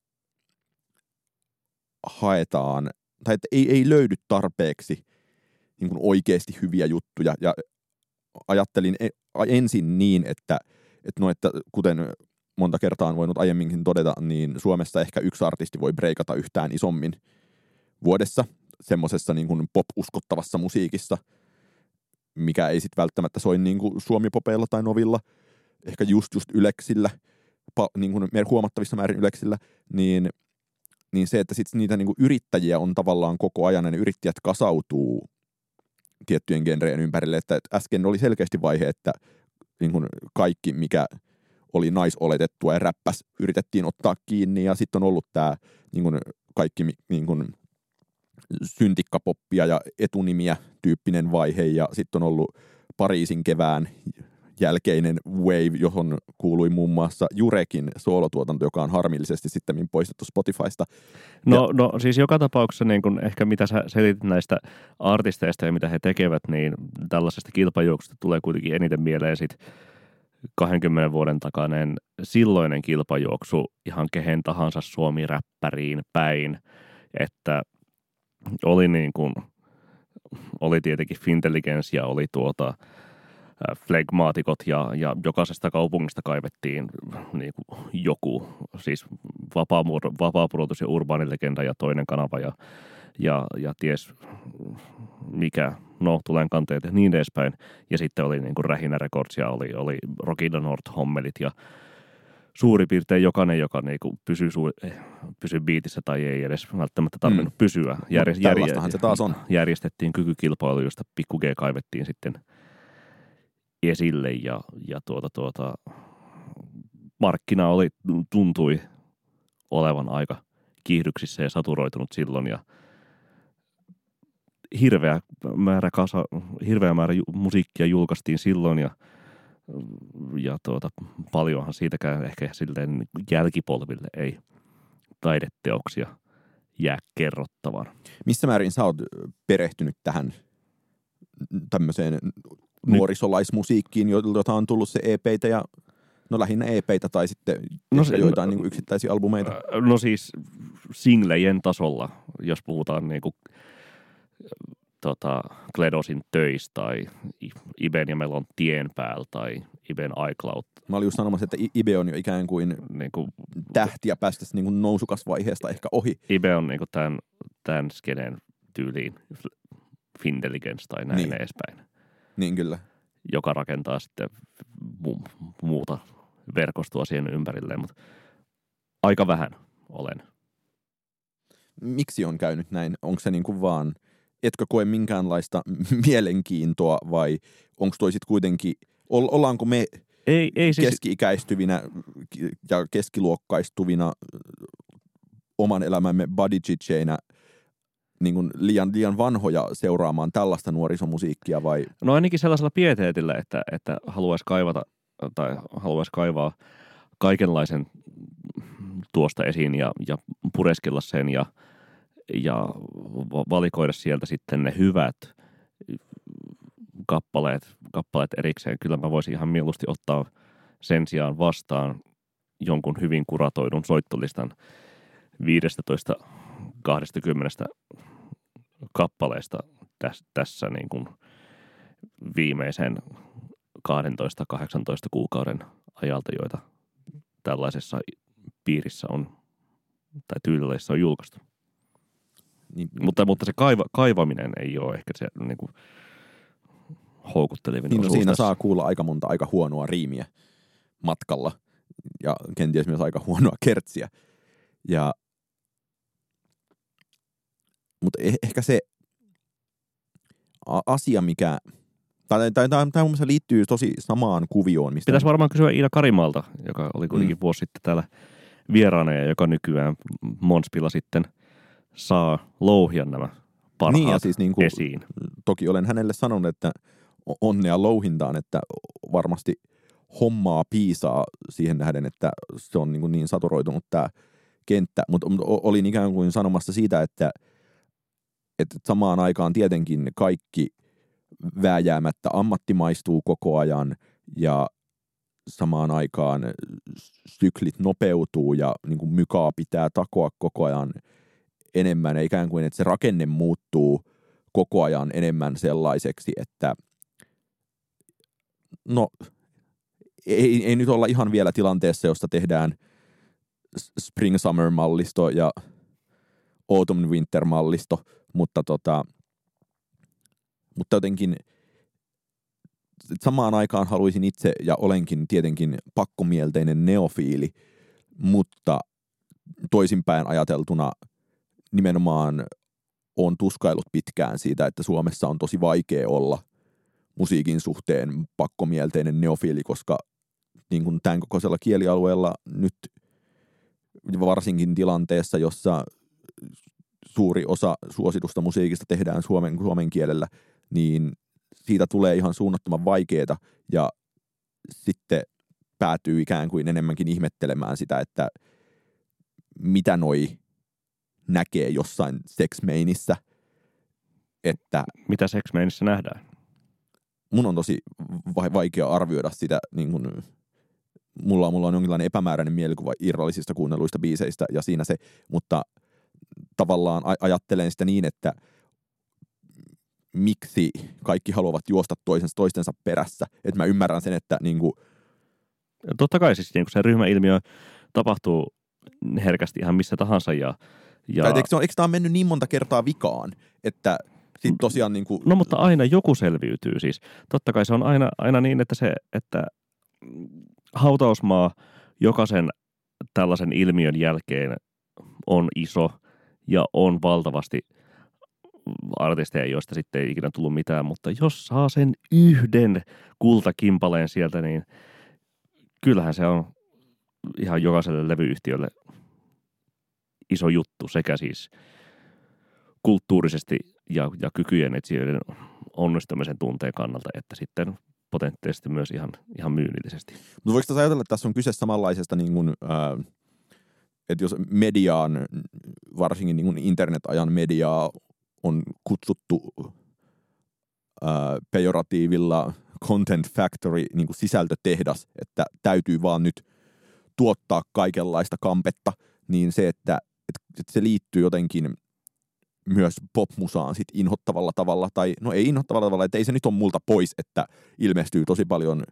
haetaan, tai että ei, ei löydy tarpeeksi niin kuin oikeasti hyviä juttuja. Ja ajattelin e, ensin niin, että, että, no, että kuten monta kertaa on voinut aiemminkin todeta, niin Suomessa ehkä yksi artisti voi breikata yhtään isommin vuodessa semmoisessa niin kuin pop-uskottavassa musiikissa, mikä ei sitten välttämättä soi niin kuin suomipopeilla tai novilla, ehkä just just yleksillä, pa, niin kuin huomattavissa määrin yleksillä, niin, niin se, että sitten niitä niin kuin yrittäjiä on tavallaan koko ajan, ja ne yrittäjät kasautuu tiettyjen genrejen ympärille, että, äsken oli selkeästi vaihe, että niin kuin kaikki, mikä oli naisoletettua ja räppäs, yritettiin ottaa kiinni, ja sitten on ollut tämä niin kuin kaikki niin kuin, syntikkapoppia ja etunimiä tyyppinen vaihe, ja sitten on ollut Pariisin kevään jälkeinen wave, johon kuului muun muassa Jurekin soolotuotanto, joka on harmillisesti sitten poistettu Spotifysta. No, ja, no siis joka tapauksessa niin kun ehkä mitä sä selitit näistä artisteista ja mitä he tekevät, niin tällaisesta kilpajuoksusta tulee kuitenkin eniten mieleen sit 20 vuoden takainen silloinen kilpajuoksu ihan kehen tahansa suomi-räppäriin päin, että oli niin kuin, oli tietenkin Fintelligence ja oli tuota flegmaatikot ja, ja jokaisesta kaupungista kaivettiin niin kuin joku, siis vapaapudotus ja urbaanilegenda ja toinen kanava ja, ja, ja ties mikä, no tulen kanteet ja niin edespäin. Ja sitten oli niin kuin Rähinä Records ja oli, oli Rockida North hommelit ja suurin piirtein jokainen, joka niin kuin pysyy, su- pysyy biitissä tai ei edes välttämättä tarvinnut mm. pysyä. Järj- järj- se taas on. Järjestettiin kykykilpailu, josta pikku G kaivettiin sitten esille ja, ja tuota, tuota, markkina oli, tuntui olevan aika kiihdyksissä ja saturoitunut silloin ja hirveä määrä, kasa, hirveä määrä musiikkia julkaistiin silloin ja ja tuota, paljonhan siitäkään ehkä silleen jälkipolville ei taideteoksia jää kerrottavan. Missä määrin sä oot perehtynyt tähän tämmöiseen nuorisolaismusiikkiin, jota on tullut se EPitä ja No lähinnä EPitä tai sitten no se, joitain no, niin yksittäisiä albumeita. No siis singlejen tasolla, jos puhutaan niin kuin tota, Kledosin töistä tai Iben ja Melon tien päällä tai Iben iCloud. Mä olin just sanomassa, että Ibe on jo ikään kuin, niin kuin tähtiä päästä niin kuin nousukasvaiheesta ehkä ohi. Ibe on niin kuin tämän, tämän skeneen tyyliin Fintelligence tai näin niin. edespäin. Niin kyllä. Joka rakentaa sitten mu- muuta verkostoa siihen ympärilleen, mutta aika vähän olen. Miksi on käynyt näin? Onko se niin kuin vaan – etkö koe minkäänlaista <laughs> mielenkiintoa vai onko toi sitten kuitenkin, ollaanko me ei, ei siis... keski-ikäistyvinä ja keskiluokkaistuvina oman elämämme bodychitcheinä niin kuin liian, liian vanhoja seuraamaan tällaista nuorisomusiikkia vai? No ainakin sellaisella pieteetillä, että, että haluaisi kaivata tai haluaisi kaivaa kaikenlaisen tuosta esiin ja, ja pureskella sen ja – ja valikoida sieltä sitten ne hyvät kappaleet, kappaleet erikseen. Kyllä mä voisin ihan mieluusti ottaa sen sijaan vastaan jonkun hyvin kuratoidun soittolistan 15-20 kappaleesta tässä, tässä niin kuin viimeisen 12-18 kuukauden ajalta, joita tällaisessa piirissä on tai tyylileissä on julkaistu. Niin, mutta, mutta se kaiva, kaivaminen ei ole ehkä se niin kuin, houkuttelevin niin, no, siinä tässä. saa kuulla aika monta aika huonoa riimiä matkalla ja kenties myös aika huonoa kertsiä. Ja, mutta eh, ehkä se asia, mikä tai, tai, tai, tai mun liittyy tosi samaan kuvioon. Mistä Pitäisi varmaan kysyä Iina Karimalta, joka oli kuitenkin mm. vuosi sitten täällä vieraana ja joka nykyään Monspilla sitten – saa louhia nämä parhaat niin, ja siis niin kuin, esiin. Toki olen hänelle sanonut, että onnea louhintaan, että varmasti hommaa piisaa siihen nähden, että se on niin, kuin niin saturoitunut tämä kenttä. Mutta olin ikään kuin sanomassa siitä, että että samaan aikaan tietenkin kaikki vääjäämättä ammattimaistuu koko ajan ja samaan aikaan syklit nopeutuu ja niin kuin mykaa pitää takoa koko ajan enemmän ja ikään kuin, että se rakenne muuttuu koko ajan enemmän sellaiseksi, että no ei, ei nyt olla ihan vielä tilanteessa, jossa tehdään Spring Summer mallisto ja Autumn Winter mallisto, mutta tota, mutta jotenkin samaan aikaan haluaisin itse, ja olenkin tietenkin pakkomielteinen neofiili, mutta toisinpäin ajateltuna nimenomaan on tuskailut pitkään siitä, että Suomessa on tosi vaikea olla musiikin suhteen pakkomielteinen neofiili, koska niin kuin tämän kokoisella kielialueella nyt varsinkin tilanteessa, jossa suuri osa suositusta musiikista tehdään suomen, suomen kielellä, niin siitä tulee ihan suunnattoman vaikeaa ja sitten päätyy ikään kuin enemmänkin ihmettelemään sitä, että mitä noi näkee jossain seksmeinissä. Että mitä seksmeinissä nähdään? Mun on tosi vaikea arvioida sitä, niin kun, mulla, mulla on jonkinlainen epämääräinen mielikuva irrallisista kuunnelluista biiseistä ja siinä se, mutta tavallaan ajattelen sitä niin, että – miksi kaikki haluavat juosta toisensa toistensa perässä. Että mä ymmärrän sen, että niin kuin... Totta kai siis niin kuin se ryhmäilmiö tapahtuu herkästi ihan missä tahansa. Ja, ja... Tai eikö, eikö tämä on mennyt niin monta kertaa vikaan, että sit tosiaan niin kuin... No mutta aina joku selviytyy siis. Totta kai se on aina, aina niin, että se, että hautausmaa jokaisen tällaisen ilmiön jälkeen on iso ja on valtavasti – artisteja, joista sitten ei ikinä tullut mitään, mutta jos saa sen yhden kultakimpaleen sieltä, niin kyllähän se on ihan jokaiselle levyyhtiölle iso juttu sekä siis kulttuurisesti ja, ja kykyjen etsijöiden onnistumisen tunteen kannalta, että sitten potentiaalisesti myös ihan, ihan myynnillisesti. Mutta voiko tässä ajatella, että tässä on kyse samanlaisesta, niin kuin, äh, että jos mediaan, varsinkin niin internet-ajan mediaa on kutsuttu ää, pejoratiivilla content factory niin kuin sisältötehdas, että täytyy vaan nyt tuottaa kaikenlaista kampetta, niin se, että, että se liittyy jotenkin myös popmusaan sit inhottavalla tavalla, tai no ei inhottavalla tavalla, että ei se nyt ole multa pois, että ilmestyy tosi paljon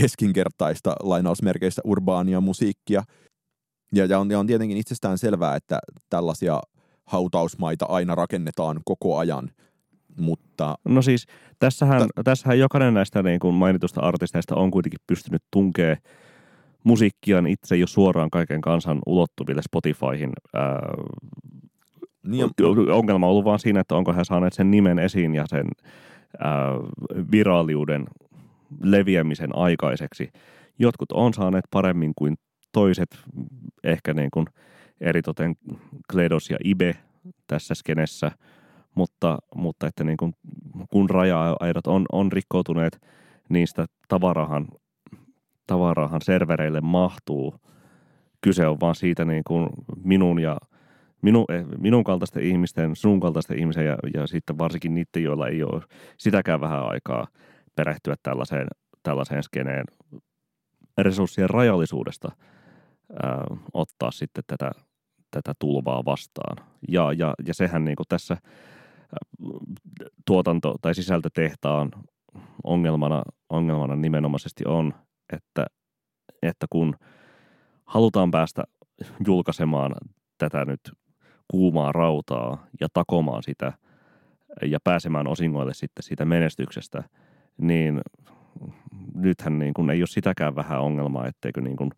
keskinkertaista lainausmerkeistä urbaania musiikkia. Ja, ja, on, ja on tietenkin itsestään selvää, että tällaisia hautausmaita aina rakennetaan koko ajan, mutta... No siis tässähän, t- tässähän jokainen näistä niin kuin mainitusta artisteista on kuitenkin pystynyt tunkee musiikkiaan itse jo suoraan kaiken kansan ulottuville Spotifyhin. Ää, niin on... Ongelma on ollut vaan siinä, että onko he saaneet sen nimen esiin ja sen ää, viraaliuden leviämisen aikaiseksi. Jotkut on saaneet paremmin kuin toiset, ehkä niin kuin – eritoten Kledos ja Ibe tässä skenessä, mutta, mutta että niin kun, kun raja-aidat on, on rikkoutuneet, niistä tavarahan, tavarahan servereille mahtuu. Kyse on vaan siitä niin kuin minun ja minu, eh, minun kaltaisten ihmisten, sun kaltaisten ihmisen ja, ja sitten varsinkin niiden, joilla ei ole sitäkään vähän aikaa perehtyä tällaiseen, tällaiseen skeneen resurssien rajallisuudesta ää, ottaa sitten tätä tätä tulvaa vastaan. Ja, ja, ja sehän niin kuin tässä tuotanto- tai sisältötehtaan ongelmana, ongelmana nimenomaisesti on, että, että kun halutaan päästä julkaisemaan tätä nyt kuumaa rautaa ja takomaan sitä ja pääsemään osingoille sitten siitä menestyksestä, niin nythän niin kuin ei ole sitäkään vähän ongelmaa, etteikö niin kuin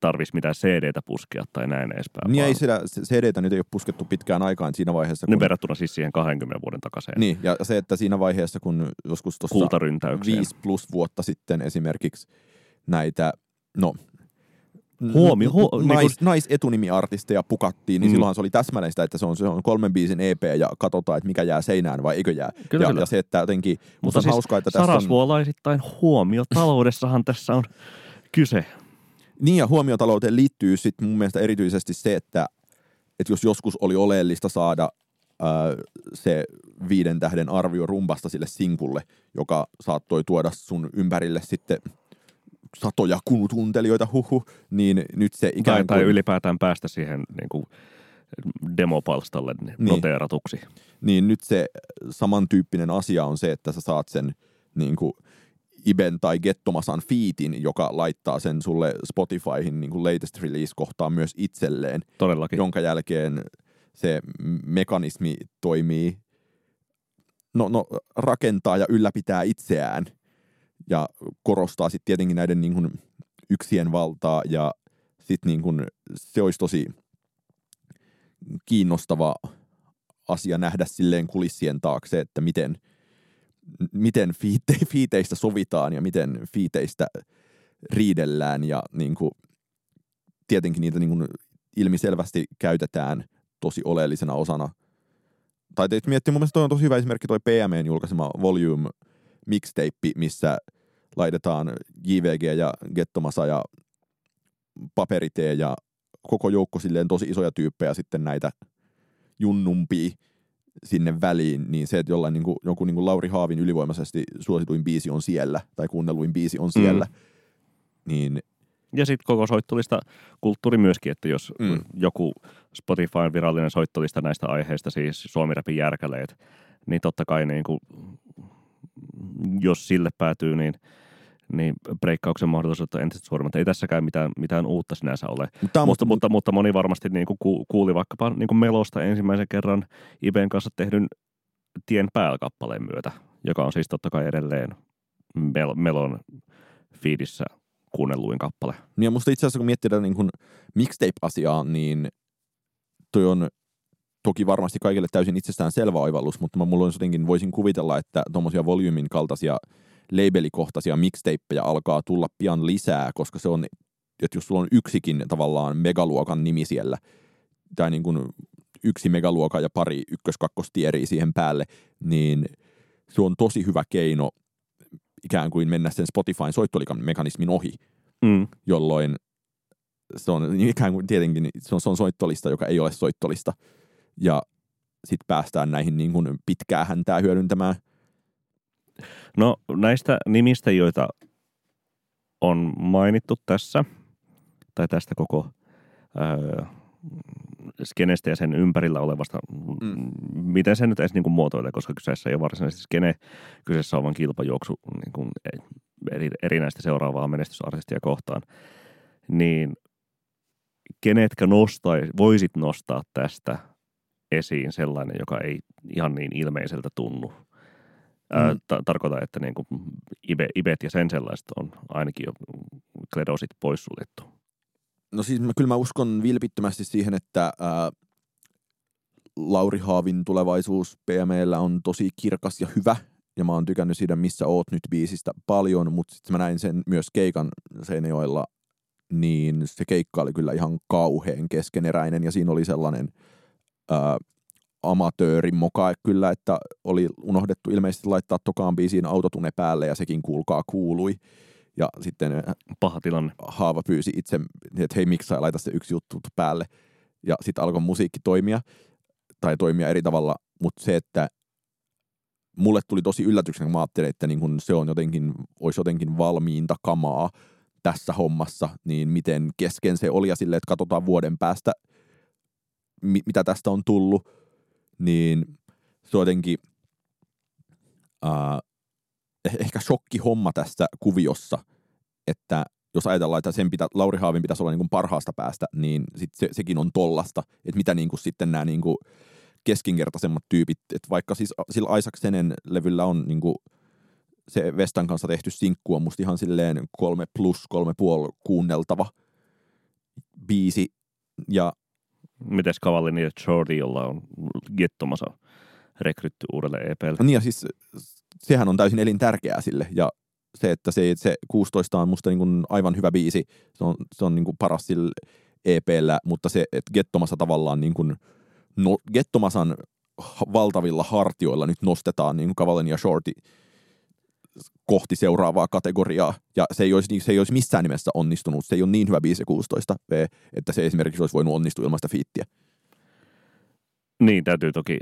tarvitsisi mitään CD-tä puskea tai näin edespäin. Niin vaan... ei sitä, CD-tä nyt ei ole puskettu pitkään aikaan siinä vaiheessa. Kun... verrattuna siis siihen 20 vuoden takaisin. Niin, ja se, että siinä vaiheessa, kun joskus tuossa 5 plus vuotta sitten esimerkiksi näitä, no Huomio, huo, nais, niin kun... naisetunimiartisteja pukattiin, niin mm. silloinhan se oli täsmällistä, että se on, se on kolmen biisin EP ja katsotaan, että mikä jää seinään vai eikö jää. Kyllä, ja, kyllä. ja se, että jotenkin, mutta siis hauskaa, että tässä on... huomio, taloudessahan <laughs> tässä on kyse. Niin ja huomiotalouteen liittyy sitten mun mielestä erityisesti se, että että jos joskus oli oleellista saada ää, se viiden tähden arvio rumbasta sille sinkulle, joka saattoi tuoda sun ympärille sitten satoja kuutuntelijoita, huhu, niin nyt se ikään Tai, kuin... tai ylipäätään päästä siihen niin kuin demopalstalle niin. noteeratuksi. niin nyt se samantyyppinen asia on se, että sä saat sen niin kuin Iben tai Gettomasan fiitin, joka laittaa sen sulle Spotifyhin niin kuin latest release-kohtaan myös itselleen, Todellakin. jonka jälkeen se mekanismi toimii, no, no rakentaa ja ylläpitää itseään ja korostaa sitten tietenkin näiden niin kuin yksien valtaa ja sitten niin kuin se olisi tosi kiinnostava asia nähdä silleen kulissien taakse, että miten, miten fiite, fiiteistä sovitaan ja miten fiiteistä riidellään ja niin kuin, tietenkin niitä niin kuin ilmiselvästi käytetään tosi oleellisena osana. Tai teit miettiä, mun mielestä toi on tosi hyvä esimerkki toi PMEn julkaisema Volume mixtape, missä laitetaan JVG ja Gettomasa ja Paperitee ja koko joukko silleen tosi isoja tyyppejä sitten näitä junnumpia sinne väliin, niin se, että jollain niin kuin, joku niin kuin Lauri Haavin ylivoimaisesti suosituin biisi on siellä, tai kuunnelluin biisi on siellä, mm. niin Ja sitten koko soittolista kulttuuri myöskin, että jos Mm. mm. joku Spotifyn virallinen soittolista näistä aiheista, siis Suomi-räpin järkäleet, niin totta kai niin kuin, jos sille päätyy, niin, niin breikkauksen mahdollisuudet on entistä suuremmat. Ei tässäkään mitään, mitään uutta sinänsä ole. mutta tämä Mutta, mutta, mutta moni varmasti niin kuin ku- kuuli vaikkapa niin kuin Melosta ensimmäisen kerran Iben kanssa tehdyn Tien päällä-kappaleen myötä, joka on siis totta kai edelleen Mel- Melon feedissä kuunnelluin kappale. Niin ja musta itse asiassa kun miettii tätä niin kuin mixtape-asiaa, niin toi on toki varmasti kaikille täysin itsestään selvä oivallus, mutta mä mulla on jotenkin, voisin kuvitella, että tuommoisia volyymin kaltaisia labelikohtaisia mixtapeja alkaa tulla pian lisää, koska se on, että jos sulla on yksikin tavallaan megaluokan nimi siellä, tai niin kuin yksi megaluokan ja pari ykkös-kakkostieriä siihen päälle, niin se on tosi hyvä keino ikään kuin mennä sen Spotifyn soittolikan mekanismin ohi Mm. jolloin se on ikään kuin tietenkin se on, se on soittolista, joka ei ole soittolista. Ja sitten päästään näihin niin kuin pitkää häntää hyödyntämään. No näistä nimistä, joita on mainittu tässä, tai tästä koko öö, skenestä ja sen ympärillä olevasta, Mm. miten se nyt edes niin kuin muotoilee, koska kyseessä ei ole varsinaisesti skene, kyseessä on vain kilpajuoksu niin kuin eri, erinäistä seuraavaa menestysartistia kohtaan, niin kenetkä nostai, voisit nostaa tästä esiin sellainen, joka ei ihan niin ilmeiseltä tunnu? Mm. ta- tarkoitan, että niin kuin Ibe, Ibet ja sen sellaiset on ainakin jo Kledosit poissuljettu. No siis mä, kyllä mä uskon vilpittömästi siihen, että ää, Lauri Haavin tulevaisuus PMllä on tosi kirkas ja hyvä. Ja mä oon tykännyt siitä Missä oot nyt biisistä paljon, mutta sitten mä näin sen myös keikan Seinäjoella, niin se keikka oli kyllä ihan kauheen keskeneräinen ja siinä oli sellainen ää, amatöörin moka kyllä, että oli unohdettu ilmeisesti laittaa tokaan biisiin autotune päälle ja sekin kuulkaa kuului. Ja sitten Paha tilanne. Haava pyysi itse, että hei miksi laita se yksi juttu päälle. Ja sitten alkoi musiikki toimia, tai toimia eri tavalla, mutta se, että mulle tuli tosi yllätyksenä, kun mä ajattelin, että niin kun se on jotenkin, olisi jotenkin valmiinta kamaa tässä hommassa, niin miten kesken se oli ja silleen, että katsotaan vuoden päästä, mi- mitä tästä on tullut, niin se on jotenkin äh, ehkä shokki homma tässä kuviossa, että jos ajatellaan, että sen pitä, Lauri Haavin pitäisi olla niin parhaasta päästä, niin sit se, sekin on tollasta, että mitä niin kuin sitten nämä niin kuin keskinkertaisemmat tyypit, että vaikka siis sillä Isaac Senen levyllä on niin kuin se Vestan kanssa tehty sinkku on musta ihan silleen kolme plus, kolme puoli kuunneltava biisi, ja Mites Kavallini ja Jordi, jolla on Gettomasa rekrytty uudelle E EPlle. Niin ja siis sehän on täysin elintärkeää sille ja se, että se, se 16 on musta niin kuin aivan hyvä biisi, se on, se on niin kuin paras sillä EPllä, mutta se, että Gettomasa tavallaan niin kuin, no, Gettomasan valtavilla hartioilla nyt nostetaan niin kuin Cavalin ja Shorty kohti seuraavaa kategoriaa, ja se ei, olisi, se ei olisi missään nimessä onnistunut. Se ei ole niin hyvä biisi 16 V, että se esimerkiksi olisi voinut onnistua ilman sitä fiittiä. Niin, täytyy toki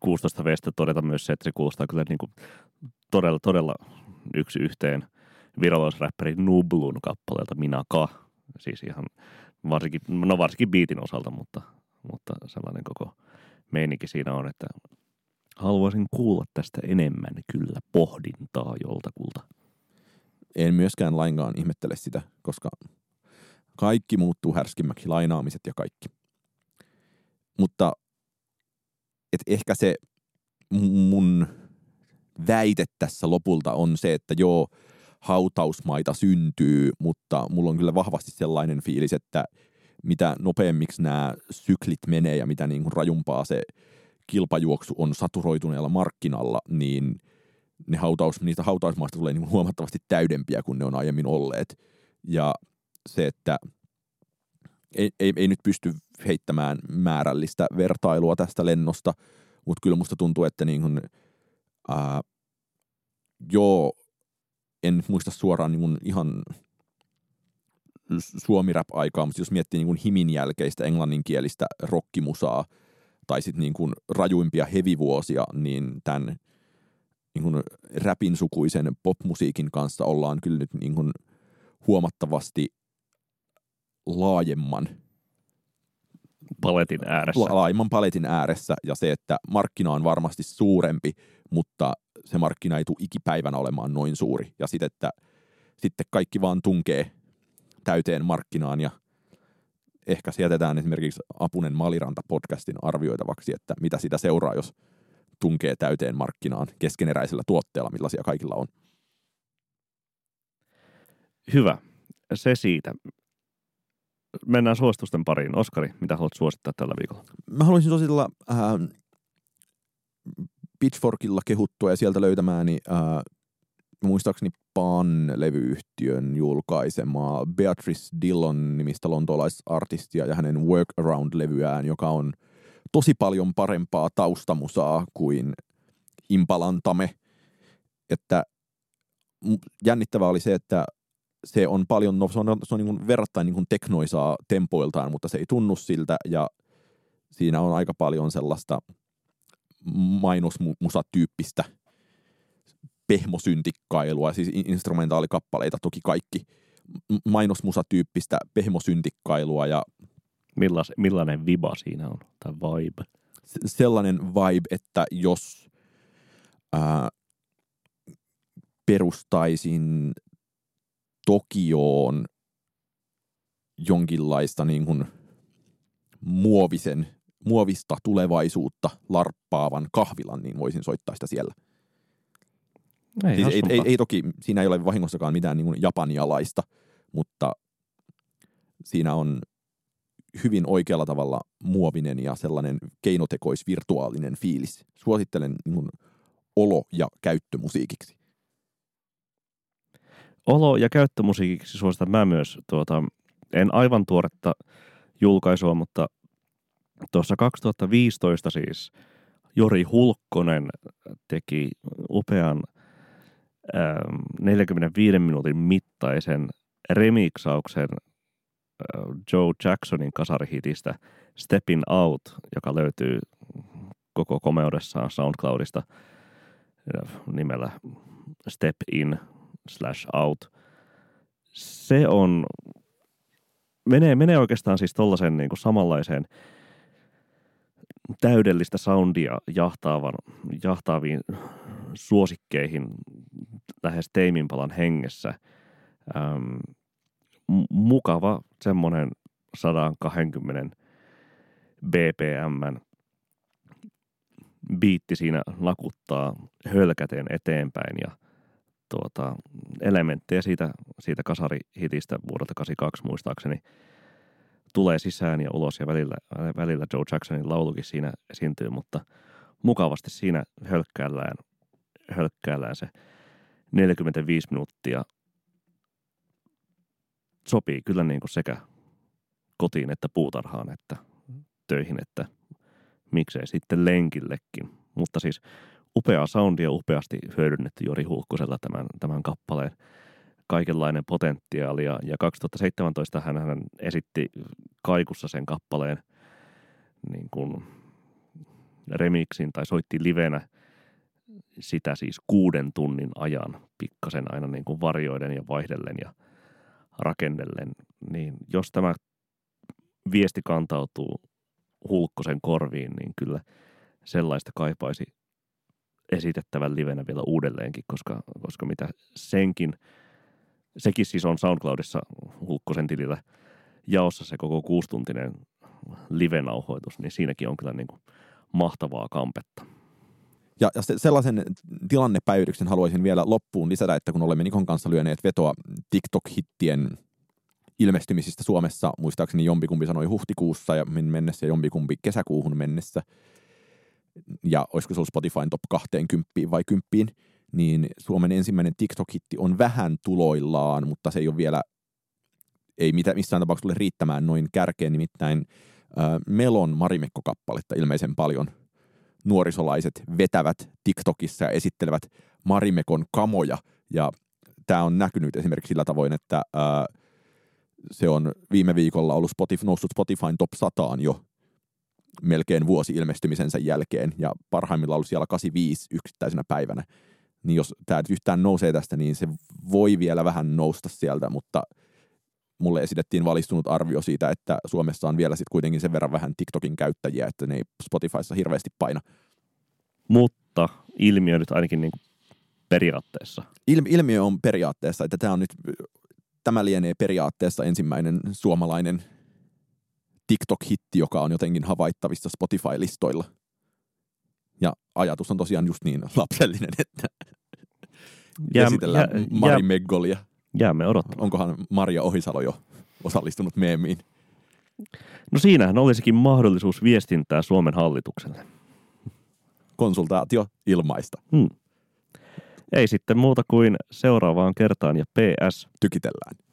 16 vestä todeta myös se, että se kuulostaa kyllä niin kuin todella, todella yksi yhteen virolaisräppäri Nublun kappaleelta Minaka. Siis ihan varsinkin, no varsinkin biitin osalta, mutta, mutta sellainen koko meininki siinä on, että haluaisin kuulla tästä enemmän kyllä pohdintaa joltakulta. En myöskään lainkaan ihmettele sitä, koska kaikki muuttuu härskimmäksi, lainaamiset ja kaikki. Mutta et ehkä se mun väite tässä lopulta on se, että joo, hautausmaita syntyy, mutta mulla on kyllä vahvasti sellainen fiilis, että mitä nopeammiksi nämä syklit menee ja mitä niin kuin rajumpaa se kilpajuoksu on saturoituneella markkinalla, niin ne hautaus, niistä hautausmaista tulee niin huomattavasti täydempiä kuin ne on aiemmin olleet. Ja se, että ei, ei, ei nyt pysty heittämään määrällistä vertailua tästä lennosta, mutta kyllä musta tuntuu, että niin kuin, ää, joo, en muista suoraan niin ihan suomi-rap-aikaa, mutta jos miettii niin himin jälkeistä englanninkielistä rockimusaa tai sitten niin kuin rajuimpia hevivuosia, niin tämän niin kuin räpin sukuisen popmusiikin kanssa ollaan kyllä nyt niin kuin huomattavasti laajemman paletin ääressä. laajemman paletin ääressä ja se, että markkina on varmasti suurempi, mutta se markkina ei tule ikipäivänä olemaan noin suuri. Ja sitten, että sitten kaikki vaan tunkee täyteen markkinaan ja ehkä sieltetään esimerkiksi Apunen Maliranta podcastin arvioitavaksi, että mitä sitä seuraa, jos tunkee täyteen markkinaan keskeneräisellä tuotteella, millaisia kaikilla on. Hyvä. Se siitä. Mennään suositusten pariin. Oskari, mitä haluat suosittaa tällä viikolla? Mä haluaisin suositella äh, Pitchforkilla kehuttua ja sieltä löytämääni äh, muistaakseni Pan-levyyhtiön julkaisemaa Beatrice Dillon nimistä lontoolaisartistia ja hänen Workaround-levyään, joka on tosi paljon parempaa taustamusaa kuin Impalantame. Että jännittävää oli se, että se on paljon, no se on, se on niin verrattain niin teknoisaa tempoiltaan, mutta se ei tunnu siltä ja siinä on aika paljon sellaista mainosmusatyyppistä pehmosyntikkailua, siis instrumentaalikappaleita toki kaikki, mainosmusatyyppistä pehmosyntikkailua ja Millas, millainen viba siinä on, tai vibe? Sellainen vibe, että jos ää, perustaisin Tokioon jonkinlaista niin kuin muovisen, muovista tulevaisuutta larppaavan kahvilan, niin voisin soittaa sitä siellä. Ei, siis ei, ei, ei, toki, siinä ei ole vahingossakaan mitään niin kuin japanialaista, mutta siinä on hyvin oikealla tavalla muovinen ja sellainen keinotekoisvirtuaalinen fiilis. Suosittelen niin olo- ja käyttömusiikiksi. Olo- ja käyttömusiikiksi suositan mä myös tuota, en aivan tuoretta julkaisua, mutta tuossa 2015 siis Jori Hulkkonen teki upean 45 minuutin mittaisen remiksauksen Joe Jacksonin kasarihitistä Steppin Out, joka löytyy koko komeudessaan SoundCloudista nimellä Step In slash Out. Se on, menee, menee oikeastaan siis tollaisen niin samanlaiseen täydellistä soundia jahtaavan, jahtaaviin suosikkeihin lähes teiminpalan hengessä. Ähm, mukava semmoinen 120 BPM biitti siinä nakuttaa hölkäteen eteenpäin ja tuota, elementtejä siitä, siitä kasarihitistä vuodelta 82 muistaakseni tulee sisään ja ulos ja välillä, välillä Joe Jacksonin laulukin siinä esiintyy, mutta mukavasti siinä hölkkäillään, hölkkäillään se 45 minuuttia sopii kyllä niin kuin sekä kotiin että puutarhaan että töihin, että miksei sitten lenkillekin. Mutta siis upea soundia upeasti hyödynnetty Jori Hulkkosella tämän, tämän kappaleen kaikenlainen potentiaali. Ja, ja 2017 hän, hän esitti kaikussa sen kappaleen niin kuin remixin tai soitti livenä sitä siis kuuden tunnin ajan pikkasen aina niin kuin varjoiden ja vaihdellen ja rakennellen, niin jos tämä viesti kantautuu Hulkkosen korviin, niin kyllä sellaista kaipaisi esitettävän livenä vielä uudelleenkin, koska, koska mitä senkin, sekin siis on SoundCloudissa Hulkkosen tilillä jaossa se koko kuustuntinen livenauhoitus, niin siinäkin on kyllä niin kuin mahtavaa kampetta. Ja, ja sellaisen tilannepäivityksen haluaisin vielä loppuun lisätä, että kun olemme Nikon kanssa lyöneet vetoa TikTok-hittien ilmestymisistä Suomessa, muistaakseni jompikumpi sanoi huhtikuussa ja mennessä ja jompikumpi kesäkuuhun mennessä, ja olisiko se ollut Spotifyn top 20 vai 10, niin Suomen ensimmäinen TikTok-hitti on vähän tuloillaan, mutta se ei ole vielä, ei mitään, missään tapauksessa tule riittämään noin kärkeen, nimittäin äh, Melon Marimekko-kappaletta ilmeisen paljon nuorisolaiset vetävät TikTokissa ja esittelevät Marimekon kamoja, ja tämä on näkynyt esimerkiksi sillä tavoin, että äh, se on viime viikolla ollut Spotify, noussut Spotifyn top 100 jo melkein vuosi ilmestymisensä jälkeen. Ja parhaimmillaan ollut siellä 85 yksittäisenä päivänä. Niin jos tämä yhtään nousee tästä, niin se voi vielä vähän nousta sieltä, mutta mulle esitettiin valistunut arvio siitä, että Suomessa on vielä sitten kuitenkin sen verran vähän TikTokin käyttäjiä, että ne ei Spotifyssa hirveästi paina. Mutta ilmiö nyt ainakin niin periaatteessa. Il- ilmiö on periaatteessa, että tämä on nyt tämä lienee periaatteessa ensimmäinen suomalainen TikTok-hitti, joka on jotenkin havaittavissa Spotify-listoilla. Ja ajatus on tosiaan just niin lapsellinen, että jää, esitellään jää, Mari jää, Meggolia. Jäämme odottamaan. Onkohan Maria Ohisalo jo osallistunut meemiin? No siinähän olisikin mahdollisuus viestintää Suomen hallitukselle. Konsultaatio ilmaista. Hmm. Ei sitten muuta kuin seuraavaan kertaan ja PS. Tykitellään.